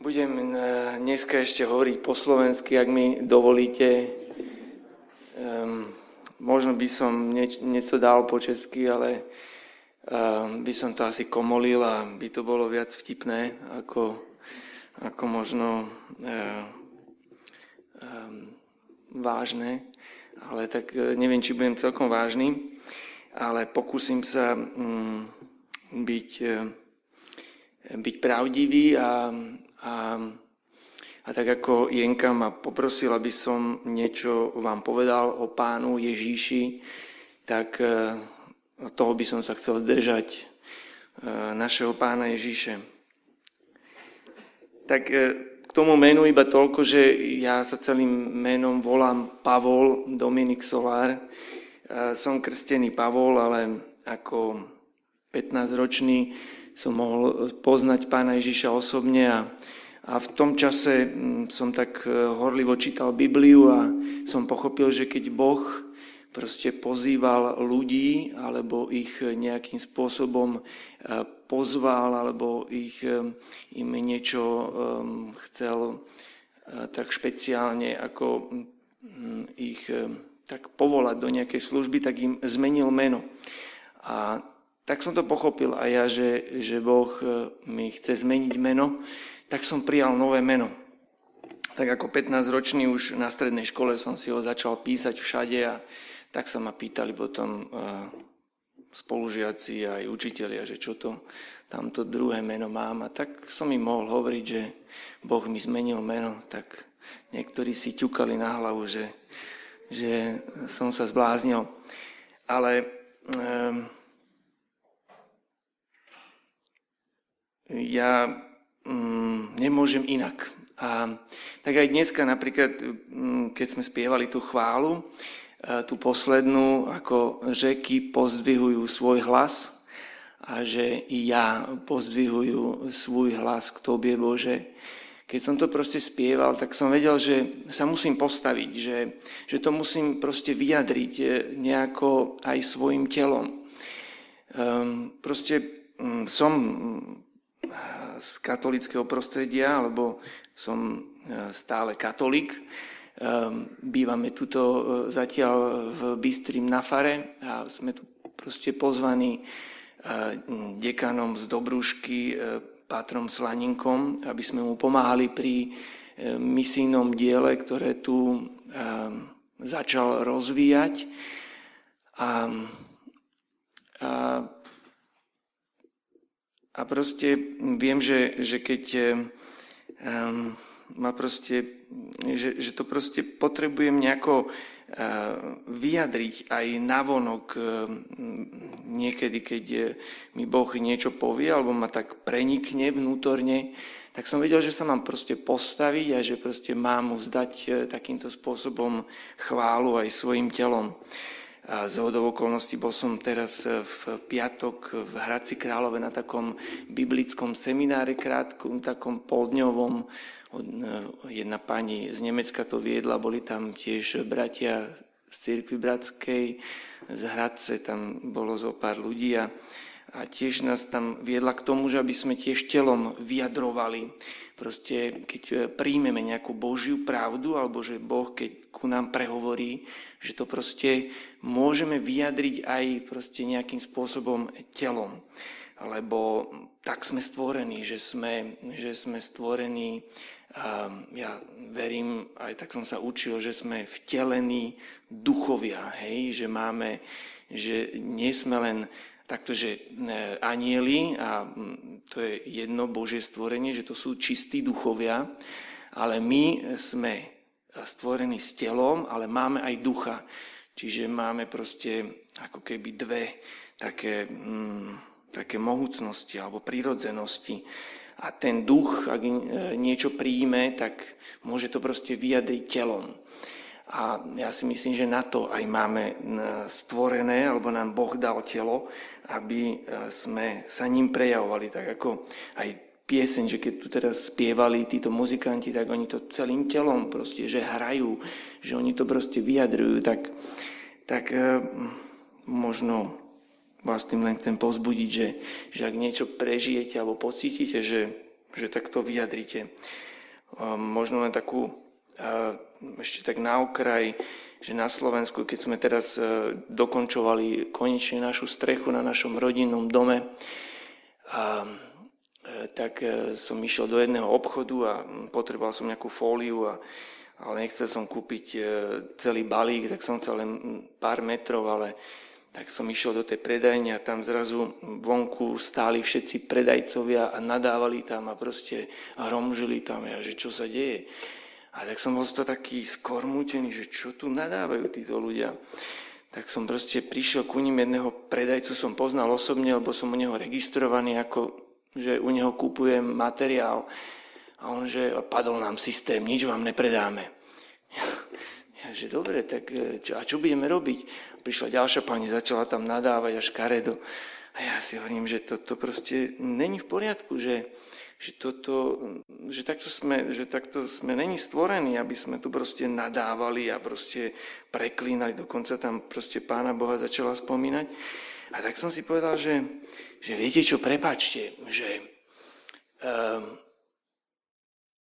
Budem eh, dneska ešte hovoriť po slovensky, ak mi dovolíte. Um, možno by som nieč, niečo dal po česky, ale um, by som to asi komolil a by to bolo viac vtipné, ako, ako možno um, vážne. Ale tak uh, neviem, či budem celkom vážny, ale pokúsim sa um, byť, uh, byť pravdivý a a, a tak ako Jenka ma poprosil, aby som niečo vám povedal o pánu Ježíši, tak e, toho by som sa chcel zdržať e, našeho pána Ježíše. Tak e, k tomu menu iba toľko, že ja sa celým menom volám Pavol Dominik Solár. Som krstený Pavol, ale ako 15-ročný som mohol poznať pána Ježiša osobne a, a v tom čase mm, som tak e, horlivo čítal Bibliu a som pochopil, že keď Boh proste pozýval ľudí alebo ich nejakým spôsobom pozval alebo ich, im niečo chcel tak špeciálne ako mm, ich tak povolať do nejakej služby, tak im zmenil meno. A tak som to pochopil aj ja, že, že Boh e, mi chce zmeniť meno, tak som prijal nové meno. Tak ako 15-ročný už na strednej škole som si ho začal písať všade a tak sa ma pýtali potom e, spolužiaci aj učitelia, že čo to tamto druhé meno mám. A tak som im mohol hovoriť, že Boh mi zmenil meno, tak niektorí si ťukali na hlavu, že, že som sa zbláznil. Ale um, ja mm, nemôžem inak. A tak aj dneska napríklad, mm, keď sme spievali tú chválu, e, tú poslednú, ako řeky pozdvihujú svoj hlas a že i ja pozdvihujú svoj hlas k Tobie, Bože. Keď som to proste spieval, tak som vedel, že sa musím postaviť, že, že to musím proste vyjadriť e, nejako aj svojim telom. Um, proste um, som z katolického prostredia, alebo som e, stále katolík. E, bývame tuto e, zatiaľ v Bystrým na fare a sme tu proste pozvaní dekanom z Dobrušky, Pátrom Slaninkom, aby sme mu pomáhali pri misijnom diele, ktoré tu začal rozvíjať. A, a a proste viem, že, že keď um, ma proste, že, že to proste potrebujem nejako uh, vyjadriť aj navonok uh, niekedy, keď uh, mi Boh niečo povie alebo ma tak prenikne vnútorne, tak som vedel, že sa mám proste postaviť a že proste mám vzdať uh, takýmto spôsobom chválu aj svojim telom. A z hodov okolností bol som teraz v piatok v Hradci Králove na takom biblickom semináre krátkom, takom poldňovom. Jedna pani z Nemecka to viedla, boli tam tiež bratia z Cirkvi Bratskej, z Hradce, tam bolo zo pár ľudí a, a tiež nás tam viedla k tomu, že aby sme tiež telom vyjadrovali. Proste keď príjmeme nejakú Božiu pravdu, alebo že Boh, keď ku nám prehovorí, že to proste môžeme vyjadriť aj proste nejakým spôsobom telom. Lebo tak sme stvorení, že sme, že sme stvorení, ja verím, aj tak som sa učil, že sme vtelení duchovia, hej, že máme, že nie sme len takto, že e, anieli, a to je jedno Božie stvorenie, že to sú čistí duchovia, ale my sme stvorení s telom, ale máme aj ducha. Čiže máme proste ako keby dve také, mm, také mohutnosti alebo prírodzenosti. A ten duch, ak niečo príjme, tak môže to proste vyjadriť telom. A ja si myslím, že na to aj máme stvorené, alebo nám Boh dal telo, aby e, sme sa ním prejavovali, tak ako aj pieseň, že keď tu teraz spievali títo muzikanti, tak oni to celým telom proste, že hrajú, že oni to proste vyjadrujú, tak, tak e, možno vás tým len chcem povzbudiť, že, že ak niečo prežijete alebo pocítite, že že takto vyjadrite. Možno len takú, ešte tak na okraj, že na Slovensku, keď sme teraz dokončovali konečne našu strechu na našom rodinnom dome, tak som išiel do jedného obchodu a potreboval som nejakú fóliu a ale nechcel som kúpiť e, celý balík, tak som chcel len pár metrov, ale tak som išiel do tej predajne a tam zrazu vonku stáli všetci predajcovia a nadávali tam a proste hromžili tam, ja, že čo sa deje. A tak som bol to taký skormútený, že čo tu nadávajú títo ľudia. Tak som proste prišiel ku ním jedného predajcu, som poznal osobne, lebo som u neho registrovaný, ako že u neho kúpujem materiál. A on, že padol nám systém, nič vám nepredáme. Ja, že dobre, tak e, čo, a čo budeme robiť? Prišla ďalšia pani, začala tam nadávať až karedo. A ja si hovorím, že toto proste není v poriadku, že, že, toto, že, takto sme, že takto sme není stvorení, aby sme tu proste nadávali a proste preklínali. Dokonca tam proste Pána Boha začala spomínať. A tak som si povedal, že, že viete čo, prepačte, že um,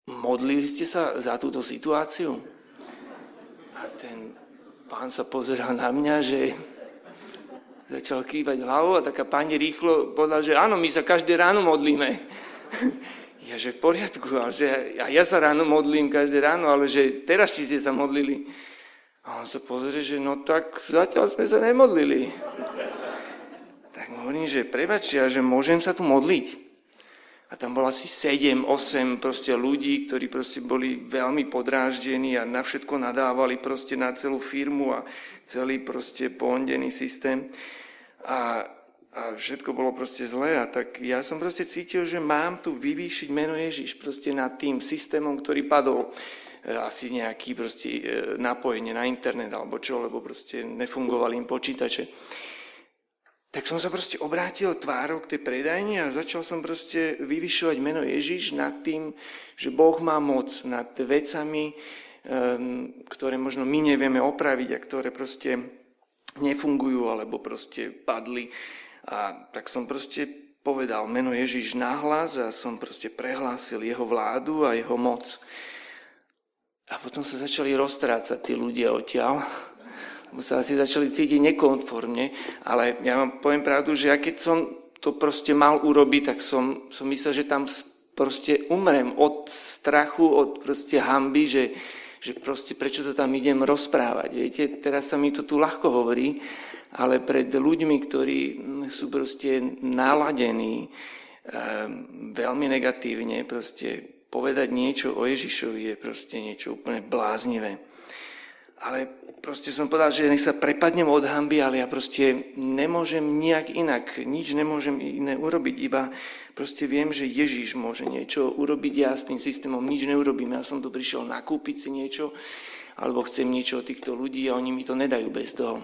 Modlili ste sa za túto situáciu? A ten pán sa pozeral na mňa, že začal kývať hlavou a taká pani rýchlo povedala, že áno, my sa každé ráno modlíme. Ja, že v poriadku, ale že ja, ja sa ráno modlím každé ráno, ale že teraz ste sa modlili. A on sa pozrie, že no tak zatiaľ sme sa nemodlili. Tak hovorím, že prebačia, že môžem sa tu modliť. A tam bolo asi 7, 8 proste ľudí, ktorí proste boli veľmi podráždení a na všetko nadávali proste na celú firmu a celý proste pondený systém. A, a všetko bolo proste zlé. A tak ja som proste cítil, že mám tu vyvýšiť meno Ježiš proste nad tým systémom, ktorý padol e, asi nejaký proste e, napojenie na internet alebo čo, lebo proste nefungovali im počítače tak som sa proste obrátil tvárou k tej predajni a začal som proste vyvyšovať meno Ježiš nad tým, že Boh má moc nad vecami, ehm, ktoré možno my nevieme opraviť a ktoré proste nefungujú alebo proste padli. A tak som proste povedal meno Ježiš nahlas a som proste prehlásil jeho vládu a jeho moc. A potom sa začali roztrácať tí ľudia odtiaľ sa asi začali cítiť nekonformne, ale ja vám poviem pravdu, že ja keď som to proste mal urobiť, tak som, som myslel, že tam proste umrem od strachu, od proste hamby, že, že proste prečo to tam idem rozprávať. Viete, teraz sa mi to tu ľahko hovorí, ale pred ľuďmi, ktorí sú proste naladení um, veľmi negatívne, proste povedať niečo o Ježišovi je proste niečo úplne bláznivé. Ale proste som povedal, že nech sa prepadnem od hamby, ale ja proste nemôžem nejak inak, nič nemôžem iné urobiť, iba proste viem, že Ježíš môže niečo urobiť, ja s tým systémom nič neurobím, ja som tu prišiel nakúpiť si niečo, alebo chcem niečo od týchto ľudí a oni mi to nedajú bez toho.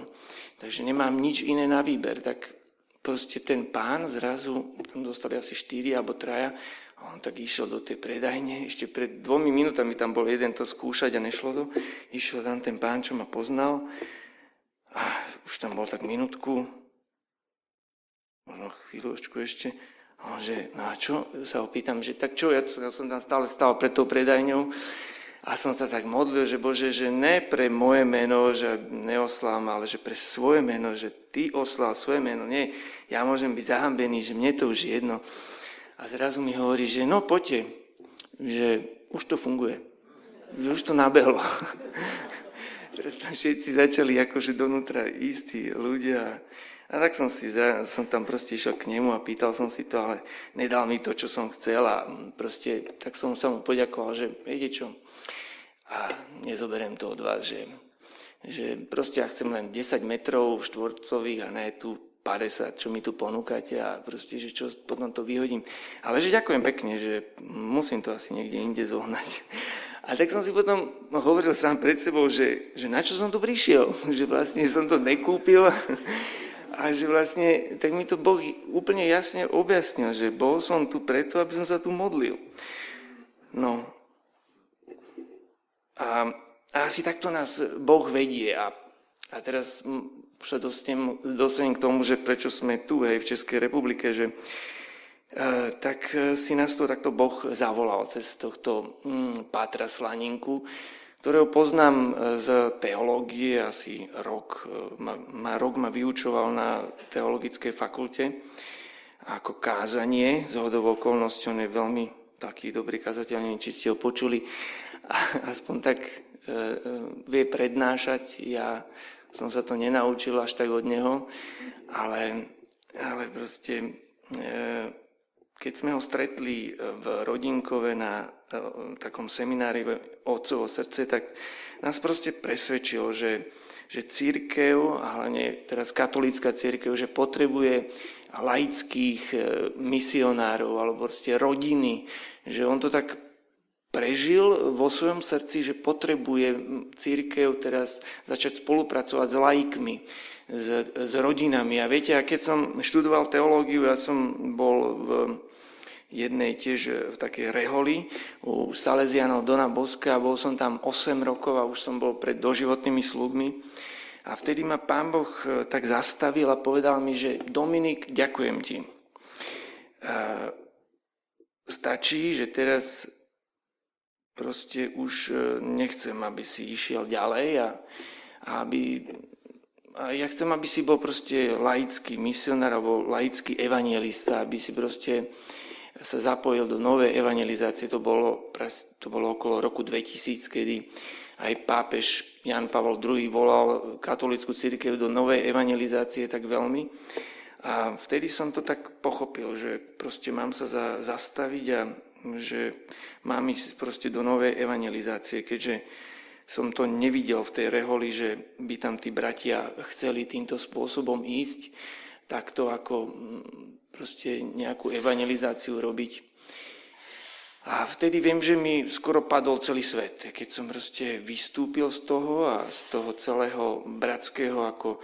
Takže nemám nič iné na výber, tak proste ten pán zrazu, tam dostali asi štyri alebo traja, a on tak išiel do tej predajne, ešte pred dvomi minútami tam bol jeden to skúšať a nešlo to. Išiel tam ten pán, čo ma poznal a už tam bol tak minútku, možno chvíľočku ešte. A on že, no a čo? Sa opýtam, že tak čo, ja, som tam stále stál pred tou predajňou a som sa tak modlil, že Bože, že ne pre moje meno, že neoslám, ale že pre svoje meno, že Ty oslal svoje meno. Nie, ja môžem byť zahambený, že mne to už je jedno. A zrazu mi hovorí, že no poďte, že už to funguje. Že už to nabehlo. Teraz tam všetci začali akože donútra istí ľudia. A tak som, si, som tam proste išiel k nemu a pýtal som si to, ale nedal mi to, čo som chcel a proste tak som sa mu poďakoval, že viete čo, a nezoberiem to od vás, že, že proste ja chcem len 10 metrov štvorcových a ne tu 50, čo mi tu ponúkate a proste, že čo potom to vyhodím. Ale že ďakujem pekne, že musím to asi niekde inde zohnať. A tak som si potom hovoril sám pred sebou, že, že na čo som tu prišiel, že vlastne som to nekúpil a že vlastne, tak mi to Boh úplne jasne objasnil, že bol som tu preto, aby som sa tu modlil. No. A, a asi takto nás Boh vedie a, a teraz sa dostanem, dostanem k tomu, že prečo sme tu, hej, v Českej republike, že tak si nás to takto Boh zavolal cez tohto mm, Pátra Slaninku, ktorého poznám z teológie, asi rok ma, ma, rok ma vyučoval na teologickej fakulte ako kázanie, z hodov okolností on je veľmi taký dobrý kazateľ, neviem, či ste ho počuli, aspoň tak e, e, vie prednášať. Ja som sa to nenaučil až tak od neho, ale, ale proste, e, keď sme ho stretli v Rodinkove na e, takom seminári Otcovo srdce, tak nás proste presvedčil, že, že církev, a hlavne teraz katolícka církev, že potrebuje laických e, misionárov alebo proste rodiny, že on to tak prežil vo svojom srdci, že potrebuje církev teraz začať spolupracovať s laikmi, s, s rodinami. A viete, a keď som študoval teológiu, ja som bol v jednej tiež v takej reholi u Salesianov Dona Boska bol som tam 8 rokov a už som bol pred doživotnými slúbmi. A vtedy ma pán Boh e, tak zastavil a povedal mi, že Dominik, ďakujem ti. E, stačí, že teraz proste už e, nechcem, aby si išiel ďalej a, a aby ja chcem, aby si bol proste laický misionár alebo laický evangelista, aby si proste sa zapojil do novej evangelizácie. To bolo, to bolo okolo roku 2000, kedy aj pápež Jan Pavel II volal katolickú církev do novej evangelizácie tak veľmi. A vtedy som to tak pochopil, že proste mám sa za, zastaviť a že mám ísť proste do novej evangelizácie, keďže som to nevidel v tej reholi, že by tam tí bratia chceli týmto spôsobom ísť, takto ako proste nejakú evangelizáciu robiť. A vtedy viem, že mi skoro padol celý svet, keď som proste vystúpil z toho a z toho celého bratského ako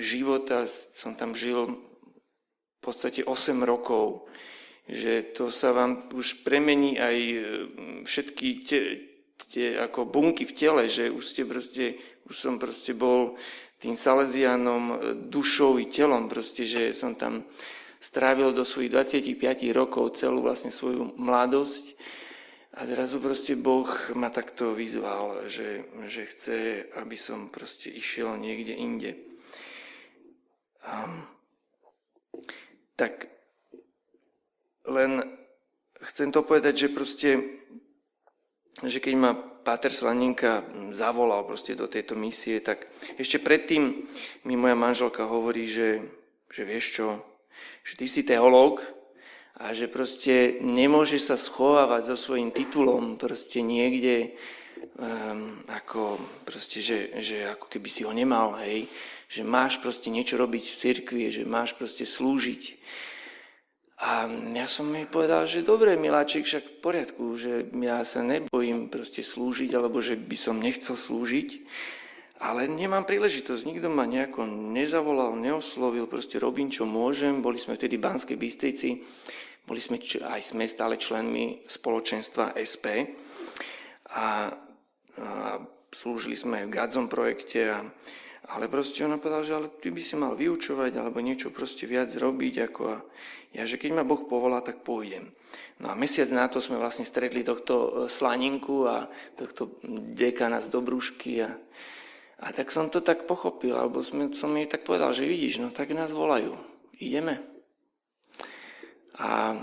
života, som tam žil v podstate 8 rokov, že to sa vám už premení aj e, všetky tie, tie ako bunky v tele, že už ste proste, už som proste bol tým Salesianom e, dušou i telom, proste, že som tam strávil do svojich 25 rokov celú vlastne svoju mladosť a zrazu proste Boh ma takto vyzval, že, že chce, aby som proste išiel niekde inde. A, tak len chcem to povedať, že proste, že keď ma Páter Slaninka zavolal proste do tejto misie, tak ešte predtým mi moja manželka hovorí, že, že vieš čo, že ty si teológ a že proste nemôže sa schovávať so svojím titulom proste niekde um, ako proste, že, že ako keby si ho nemal, hej, že máš proste niečo robiť v cirkvi, že máš proste slúžiť. A ja som jej povedal, že dobre, miláčik, však v poriadku, že ja sa nebojím proste slúžiť, alebo že by som nechcel slúžiť, ale nemám príležitosť, nikto ma nejako nezavolal, neoslovil, proste robím, čo môžem. Boli sme vtedy v Banskej Bystrici, boli sme, aj sme stále členmi spoločenstva SP a, a slúžili sme v Gadzom projekte, a, ale proste ona povedala, že ale ty by si mal vyučovať alebo niečo proste viac robiť ako a ja, že keď ma Boh povolá, tak pôjdem. No a mesiac na to sme vlastne stretli tohto e, slaninku a tohto dekana z Dobrúšky a a tak som to tak pochopil, alebo som, som jej tak povedal, že vidíš, no tak nás volajú. Ideme. A,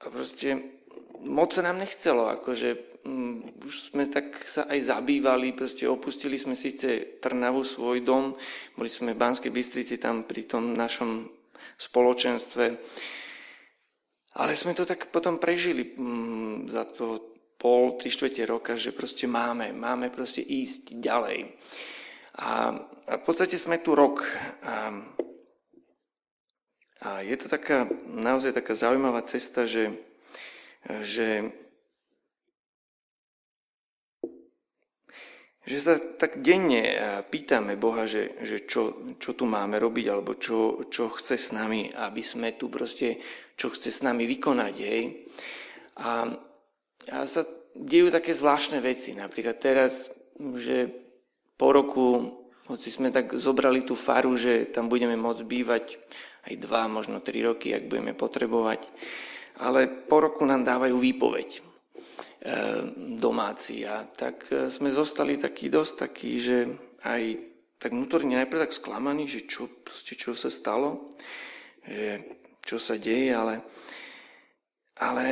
a proste moc sa nám nechcelo, akože um, už sme tak sa aj zabývali, proste opustili sme síce Trnavu, svoj dom, boli sme v Banskej Bystrici tam pri tom našom spoločenstve, ale sme to tak potom prežili um, za to pol, tri štvrte roka, že proste máme, máme proste ísť ďalej. A, a v podstate sme tu rok. A, a je to taká, naozaj taká zaujímavá cesta, že, že že sa tak denne pýtame Boha, že, že čo, čo tu máme robiť, alebo čo, čo chce s nami, aby sme tu proste, čo chce s nami vykonať. Hej. A a sa dejú také zvláštne veci. Napríklad teraz, že po roku, hoci sme tak zobrali tú faru, že tam budeme môcť bývať aj dva, možno tri roky, ak budeme potrebovať. Ale po roku nám dávajú výpoveď e, domáci. A tak e, sme zostali takí dosť takí, že aj tak vnútorne najprv tak sklamaní, že čo, proste, čo sa stalo, že čo sa deje, ale, ale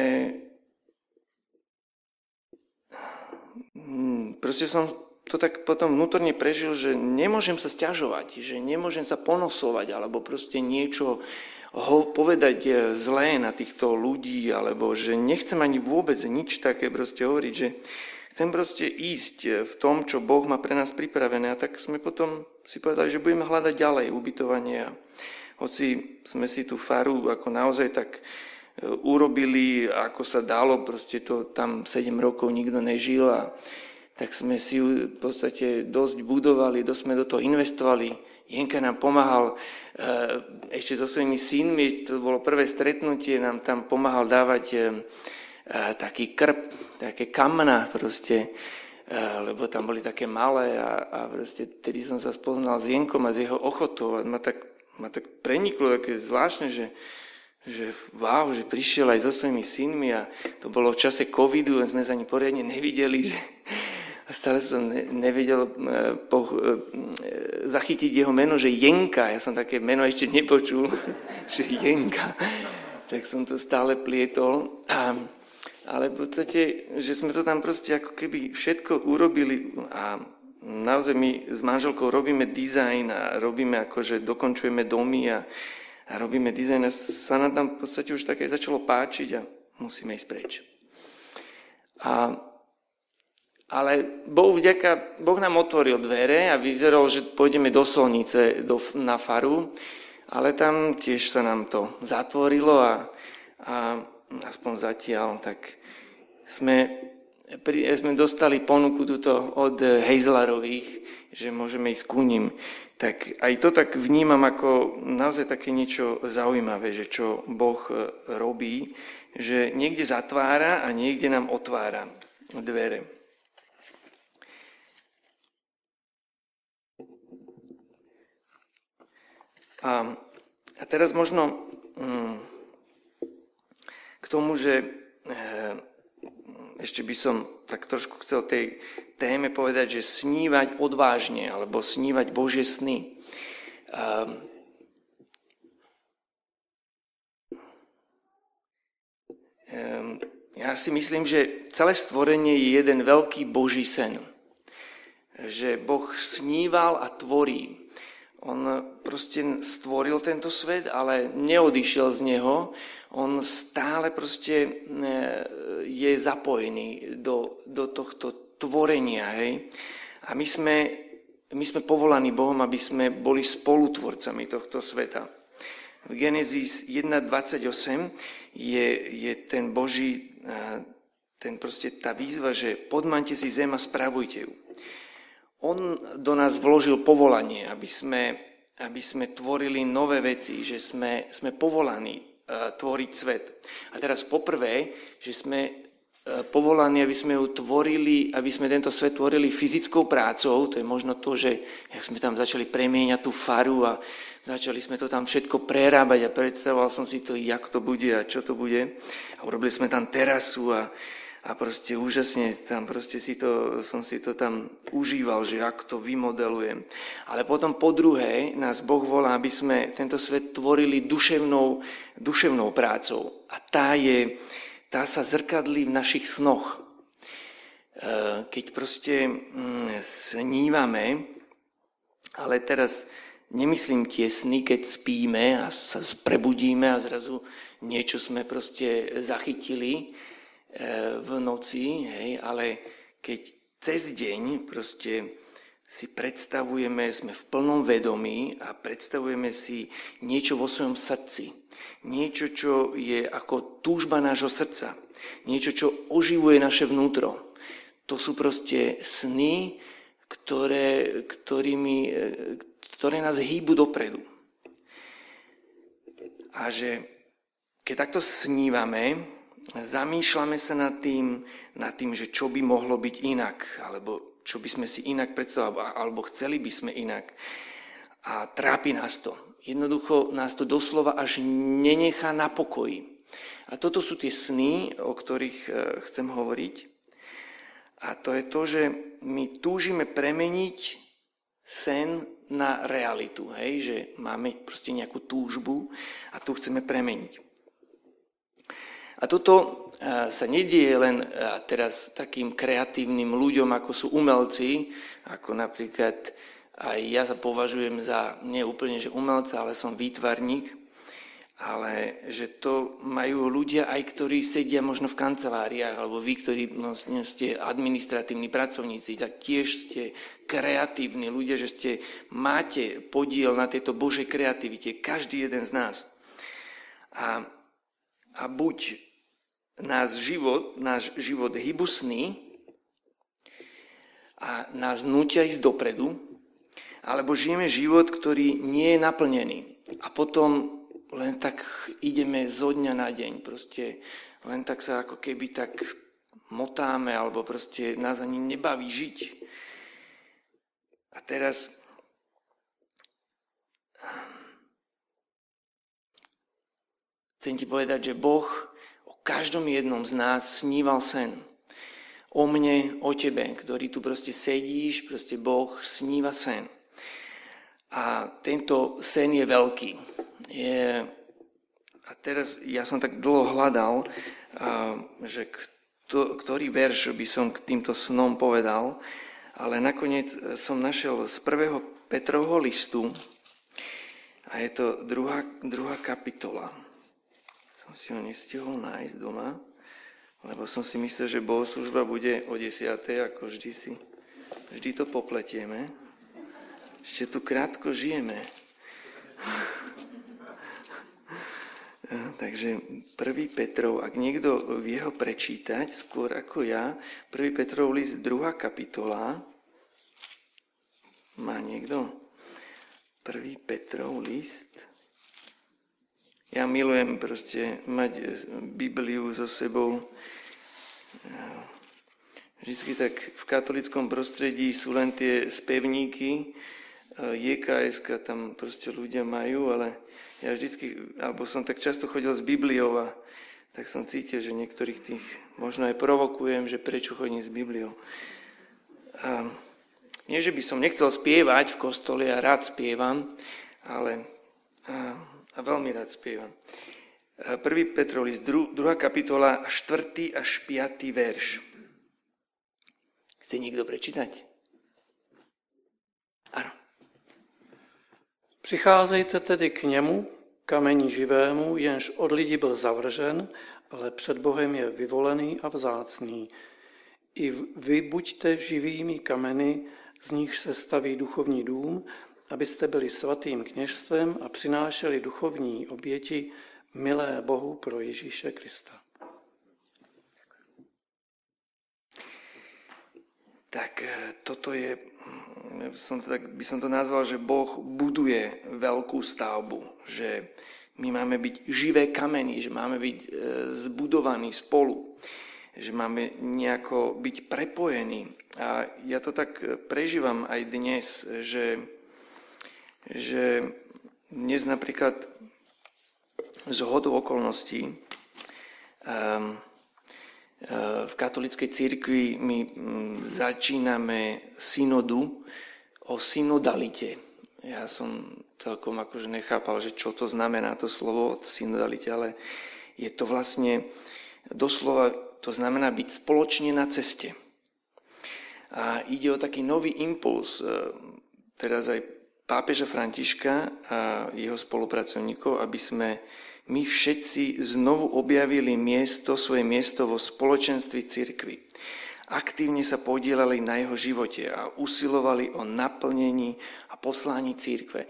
hm, proste som to tak potom vnútorne prežil, že nemôžem sa stiažovať, že nemôžem sa ponosovať, alebo proste niečo ho povedať e, zlé na týchto ľudí, alebo že nechcem ani vôbec nič také proste hovoriť, že chcem proste ísť e, v tom, čo Boh má pre nás pripravené. A tak sme potom si povedali, že budeme hľadať ďalej ubytovanie. A hoci sme si tú faru ako naozaj tak e, urobili, ako sa dalo, proste to tam 7 rokov nikto nežil a tak sme si ju v podstate dosť budovali, dosť sme do toho investovali. Jenka nám pomáhal eh, ešte so svojimi synmi, to bolo prvé stretnutie, nám tam pomáhal dávať eh, eh, taký krp, také kamna proste, lebo tam boli také malé a, a proste tedy som sa spoznal s Jenkom a s jeho ochotou a ma tak, ma tak preniklo také zvláštne, že, že wow, že prišiel aj so svojimi synmi a to bolo v čase covidu a sme sa ani poriadne nevideli, že, a stále som nevedel e, po, e, zachytiť jeho meno, že Jenka. Ja som také meno ešte nepočul, že Jenka. Tak som to stále plietol. A, ale v podstate, že sme to tam proste ako keby všetko urobili a naozaj my s manželkou robíme dizajn a robíme akože dokončujeme domy a, a robíme dizajn a sa nám tam v podstate už také začalo páčiť a musíme ísť preč. A ale Bohu vďaka, Boh nám otvoril dvere a vyzeralo, že pôjdeme do Solnice, do, na faru, ale tam tiež sa nám to zatvorilo a, a aspoň zatiaľ, tak sme, pri, sme dostali ponuku tuto od Hejzlarových, že môžeme ísť ku ním. Tak aj to tak vnímam ako naozaj také niečo zaujímavé, že čo Boh e, robí, že niekde zatvára a niekde nám otvára dvere. A, a teraz možno mm, k tomu, že e, ešte by som tak trošku chcel tej téme povedať, že snívať odvážne alebo snívať Božie sny. Ja si myslím, že celé stvorenie je jeden veľký Boží sen. Že Boh sníval a tvorí. On proste stvoril tento svet, ale neodišiel z neho. On stále proste e, je zapojený do, do tohto tvorenia. Hej? A my sme, my sme povolaní Bohom, aby sme boli spolutvorcami tohto sveta. V Genesis 1.28 je, je ten Boží, e, ten proste tá výzva, že podmante si zem a spravujte ju. On do nás vložil povolanie, aby sme, aby sme tvorili nové veci, že sme, sme povolaní uh, tvoriť svet. A teraz poprvé, že sme uh, povolaní, aby sme ju tvorili, aby sme tento svet tvorili fyzickou prácou, to je možno to, že jak sme tam začali premieňať tú faru a začali sme to tam všetko prerábať a predstavoval som si to, jak to bude a čo to bude. A urobili sme tam terasu a a proste úžasne tam proste si to, som si to tam užíval, že ako to vymodelujem. Ale potom po druhé nás Boh volá, aby sme tento svet tvorili duševnou, duševnou prácou. A tá, je, tá sa zrkadlí v našich snoch. E, keď proste mm, snívame, ale teraz nemyslím tie sny, keď spíme a sa prebudíme a zrazu niečo sme proste zachytili, v noci, hej, ale keď cez deň proste si predstavujeme, sme v plnom vedomí a predstavujeme si niečo vo svojom srdci. Niečo, čo je ako túžba nášho srdca. Niečo, čo oživuje naše vnútro. To sú proste sny, ktoré, ktorými, e, ktoré nás hýbu dopredu. A že keď takto snívame, zamýšľame sa nad tým, nad tým, že čo by mohlo byť inak, alebo čo by sme si inak predstavovali, alebo chceli by sme inak. a trápi nás to. Jednoducho nás to doslova až nenechá na pokoji. A toto sú tie sny, o ktorých e, chcem hovoriť. A to je to, že my túžime premeniť sen na realitu. Hej? Že máme proste nejakú túžbu a tu chceme premeniť. A toto e, sa nedieje len e, teraz takým kreatívnym ľuďom, ako sú umelci, ako napríklad aj ja sa považujem za neúplne, že umelca, ale som výtvarník, ale že to majú ľudia aj, ktorí sedia možno v kanceláriách, alebo vy, ktorí no, ste administratívni pracovníci, tak tiež ste kreatívni ľudia, že ste, máte podiel na tejto Božej kreativite, každý jeden z nás. A, a buď náš život, náš život hybusný a nás nutia ísť dopredu, alebo žijeme život, ktorý nie je naplnený. A potom len tak ideme zo dňa na deň. Proste len tak sa ako keby tak motáme, alebo proste nás ani nebaví žiť. A teraz chcem ti povedať, že Boh každom jednom z nás sníval sen. O mne, o tebe, ktorý tu proste sedíš, proste Boh sníva sen. A tento sen je veľký. Je, a teraz ja som tak dlho hľadal, že kto, ktorý verš by som k týmto snom povedal, ale nakoniec som našiel z prvého Petrovho listu a je to druhá, druhá kapitola. Som si ho nestihol nájsť doma, lebo som si myslel, že bohoslužba bude o desiatej, ako vždy si, vždy to popletieme. Ešte tu krátko žijeme. Takže 1. Petrov, ak niekto vie ho prečítať, skôr ako ja, 1. Petrov list, 2. kapitola, má niekto? 1. Petrov list. Ja milujem proste mať Bibliu so sebou. Vždycky tak v katolickom prostredí sú len tie spevníky, JKS, tam proste ľudia majú, ale ja vždycky, alebo som tak často chodil s Bibliou a tak som cítil, že niektorých tých možno aj provokujem, že prečo chodím s Bibliou. A nie, že by som nechcel spievať v kostole, ja rád spievam, ale a, a veľmi rád spievam. 1. Petrov list, 2. kapitola, 4. až 5. verš. Chce niekto prečítať? Áno. Přicházejte tedy k němu, kamení živému, jenž od lidí byl zavržen, ale před Bohem je vyvolený a vzácný. I vy buďte živými kameny, z nich se staví duchovní dům, abyste byli svatým kněžstvem a přinášeli duchovní oběti milé Bohu pro Ježíše Krista. Tak eh, toto je som to tak, by som to nazval, že Boh buduje veľkú stavbu, že my máme byť živé kameny, že máme byť e, zbudovaní spolu, že máme nejako byť prepojení. A ja to tak prežívam aj dnes, že, že dnes napríklad z hodu okolností um, v katolickej cirkvi my mm, začíname synodu o synodalite. Ja som celkom akože nechápal, že čo to znamená to slovo synodalite, ale je to vlastne doslova, to znamená byť spoločne na ceste. A ide o taký nový impuls, e, teraz aj pápeža Františka a jeho spolupracovníkov, aby sme my všetci znovu objavili miesto, svoje miesto vo spoločenstve cirkvy. Aktívne sa podielali na jeho živote a usilovali o naplnení a poslání církve.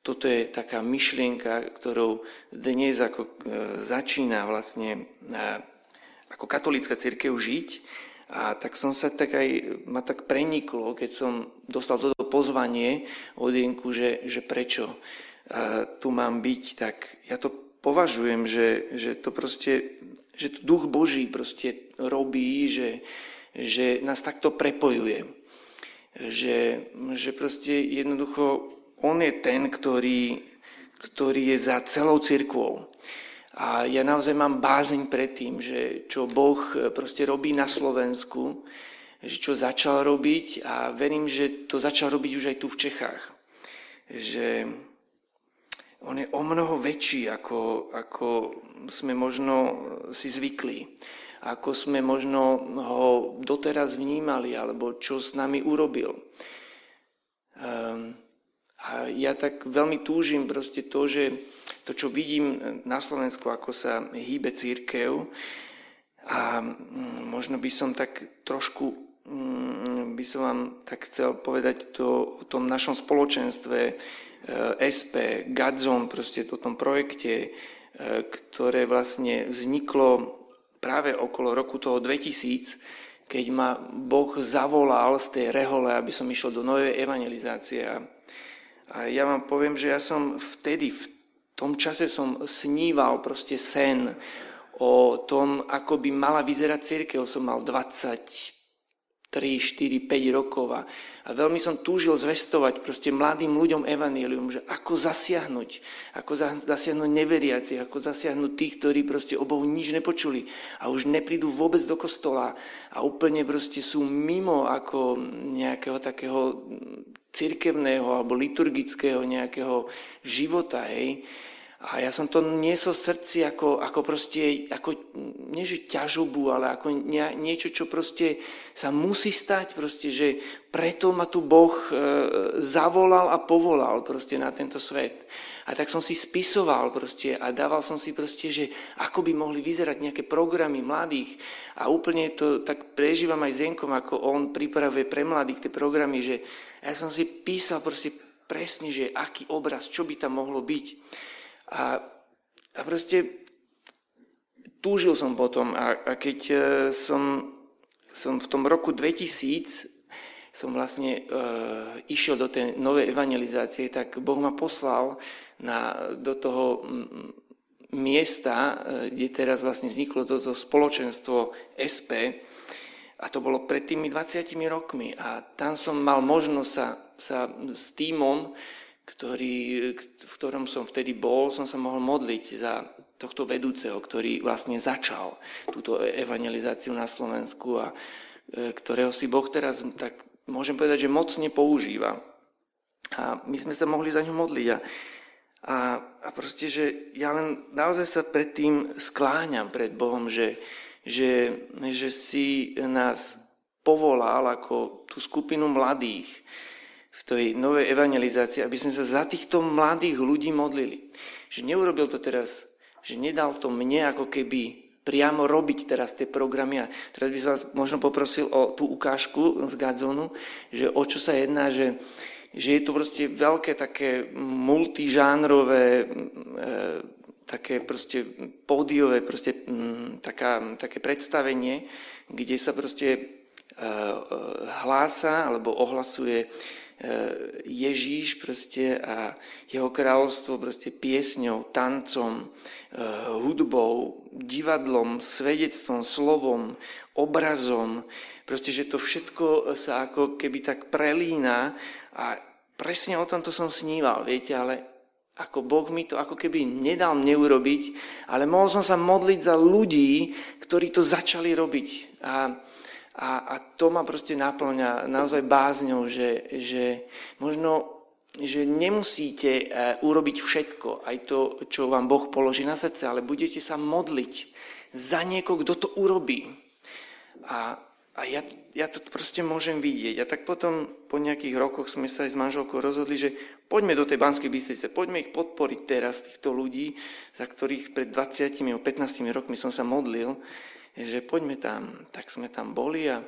Toto je taká myšlienka, ktorou dnes ako e, začína vlastne e, ako katolická církev žiť. A tak som sa tak aj, ma tak preniklo, keď som dostal toto pozvanie od Jenku, že, že prečo e, tu mám byť, tak ja to považujem, že, že to proste, že to duch Boží proste robí, že, že nás takto prepojuje. Že, že proste jednoducho on je ten, ktorý, ktorý je za celou cirkvou. A ja naozaj mám bázeň pred tým, že čo Boh proste robí na Slovensku, že čo začal robiť a verím, že to začal robiť už aj tu v Čechách. Že on je o mnoho väčší, ako, ako sme možno si zvykli. Ako sme možno ho doteraz vnímali, alebo čo s nami urobil. Um, a ja tak veľmi túžim proste to, že to, čo vidím na Slovensku, ako sa hýbe církev, a mm, možno by som tak trošku mm, by som vám tak chcel povedať to, o tom našom spoločenstve e, SP, Gadzon, proste o tom projekte, e, ktoré vlastne vzniklo práve okolo roku toho 2000, keď ma Boh zavolal z tej rehole, aby som išiel do novej evangelizácie. A a ja vám poviem, že ja som vtedy, v tom čase som sníval proste sen o tom, ako by mala vyzerať církev. Som mal 20, 3, 4, 5 rokov a, a veľmi som túžil zvestovať proste mladým ľuďom evanílium, že ako zasiahnuť, ako zasiahnuť neveriacich, ako zasiahnuť tých, ktorí proste o Bohu nič nepočuli a už neprídu vôbec do kostola a úplne proste sú mimo ako nejakého takého cirkevného alebo liturgického nejakého života, hej. A ja som to niesol srdci ako, ako proste, ako, nie že ťažobu, ale ako nie, niečo, čo proste sa musí stať, proste, že preto ma tu Boh e, zavolal a povolal proste na tento svet. A tak som si spisoval proste a dával som si proste, že ako by mohli vyzerať nejaké programy mladých. A úplne to tak prežívam aj Zenkom, ako on pripravuje pre mladých tie programy, že ja som si písal proste presne, že aký obraz, čo by tam mohlo byť. A, a proste túžil som potom a, a keď e, som, som v tom roku 2000 som vlastne e, išiel do tej novej evangelizácie, tak Boh ma poslal na, do toho miesta, e, kde teraz vlastne vzniklo toto spoločenstvo SP a to bolo pred tými 20 rokmi a tam som mal možnosť sa, sa s týmom ktorý, v ktorom som vtedy bol, som sa mohol modliť za tohto vedúceho, ktorý vlastne začal túto evangelizáciu na Slovensku a e, ktorého si Boh teraz, tak môžem povedať, že mocne používa. A my sme sa mohli za ňu modliť. A, a, a proste, že ja len naozaj sa pred tým skláňam pred Bohom, že, že, že si nás povolal ako tú skupinu mladých, v tej novej evangelizácii, aby sme sa za týchto mladých ľudí modlili. Že neurobil to teraz, že nedal to mne ako keby priamo robiť teraz tie programy. A teraz by som vás možno poprosil o tú ukážku z Gadzonu, že o čo sa jedná, že, že je to proste veľké také multižánrové, e, také proste pódiové, proste m, taká, také predstavenie, kde sa proste e, e hlása alebo ohlasuje Ježíš proste a jeho kráľovstvo proste piesňou, tancom, eh, hudbou, divadlom, svedectvom, slovom, obrazom. Proste, že to všetko sa ako keby tak prelína a presne o tomto som sníval, viete, ale ako Boh mi to ako keby nedal mne urobiť, ale mohol som sa modliť za ľudí, ktorí to začali robiť. A a, a to ma proste naplňa naozaj bázňou, že, že možno že nemusíte e, urobiť všetko, aj to, čo vám Boh položí na srdce, ale budete sa modliť za niekoho, kto to urobí. A, a ja, ja to proste môžem vidieť. A tak potom po nejakých rokoch sme sa aj s manželkou rozhodli, že poďme do tej Banskej Bystrice, poďme ich podporiť teraz, týchto ľudí, za ktorých pred 20 15 rokmi som sa modlil, že poďme tam. Tak sme tam boli a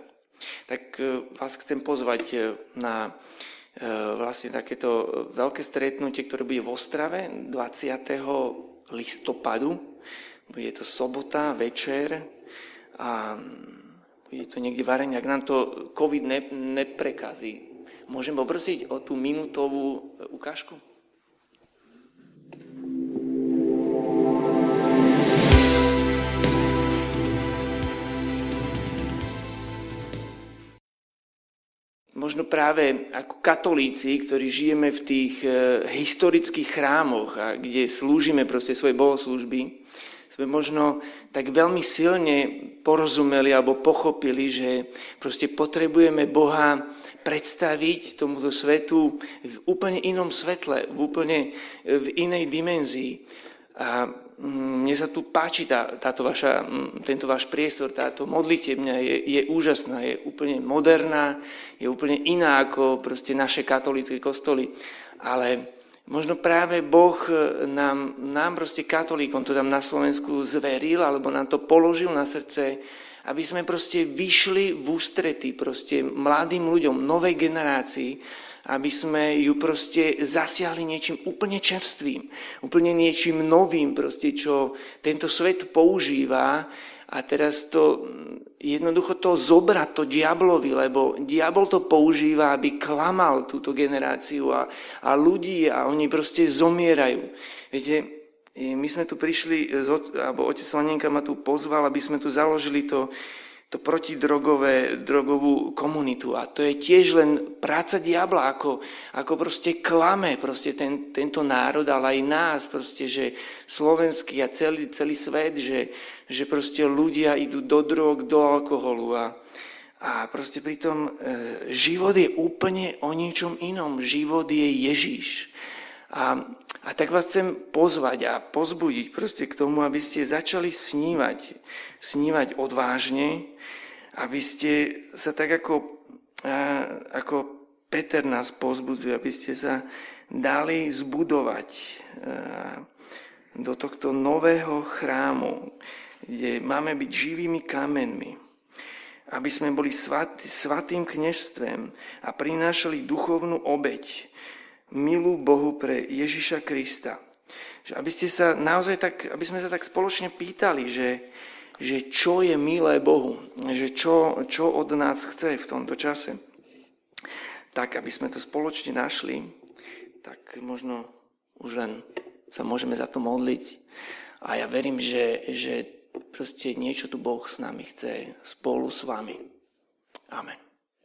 tak e, vás chcem pozvať e, na e, vlastne takéto veľké stretnutie, ktoré bude v Ostrave 20. listopadu. Bude to sobota, večer a bude to niekde vareň, ak nám to COVID ne, neprekazí. Môžem poprosiť o tú minútovú ukážku? Možno práve ako katolíci, ktorí žijeme v tých e, historických chrámoch, a kde slúžime proste svoje bohoslužby, sme možno tak veľmi silne porozumeli alebo pochopili, že proste potrebujeme Boha predstaviť tomuto svetu v úplne inom svetle, v úplne v inej dimenzii. A mne sa tu páči tá, táto vaša, mm, tento váš priestor, táto modlitebňa je, je úžasná, je úplne moderná, je úplne iná ako proste naše katolické kostoly. Ale možno práve Boh nám, nám proste katolíkom to tam na Slovensku zveril, alebo nám to položil na srdce, aby sme proste vyšli v ústrety proste mladým ľuďom, novej generácii, aby sme ju proste zasiahli niečím úplne čerstvým, úplne niečím novým, proste, čo tento svet používa a teraz to jednoducho to zobrať to diablovi, lebo diabol to používa, aby klamal túto generáciu a, a ľudí a oni proste zomierajú. Viete, my sme tu prišli, alebo otec Slanenka ma tu pozval, aby sme tu založili to, to protidrogové, drogovú komunitu. A to je tiež len práca diabla, ako, ako proste klame proste ten, tento národ, ale aj nás, proste, že slovenský a celý, celý svet, že, že proste ľudia idú do drog, do alkoholu a, a proste pritom e, život je úplne o niečom inom. Život je Ježíš. A a tak vás chcem pozvať a pozbudiť proste k tomu, aby ste začali snívať, snívať odvážne, aby ste sa tak ako, ako Peter nás pozbudzuje, aby ste sa dali zbudovať do tohto nového chrámu, kde máme byť živými kamenmi, aby sme boli svat, svatým knežstvem a prinášali duchovnú obeď, milú Bohu pre Ježiša Krista. Že aby, ste sa naozaj tak, aby sme sa tak spoločne pýtali, že, že čo je milé Bohu, že čo, čo od nás chce v tomto čase. Tak, aby sme to spoločne našli, tak možno už len sa môžeme za to modliť. A ja verím, že, že proste niečo tu Boh s nami chce spolu s vami. Amen.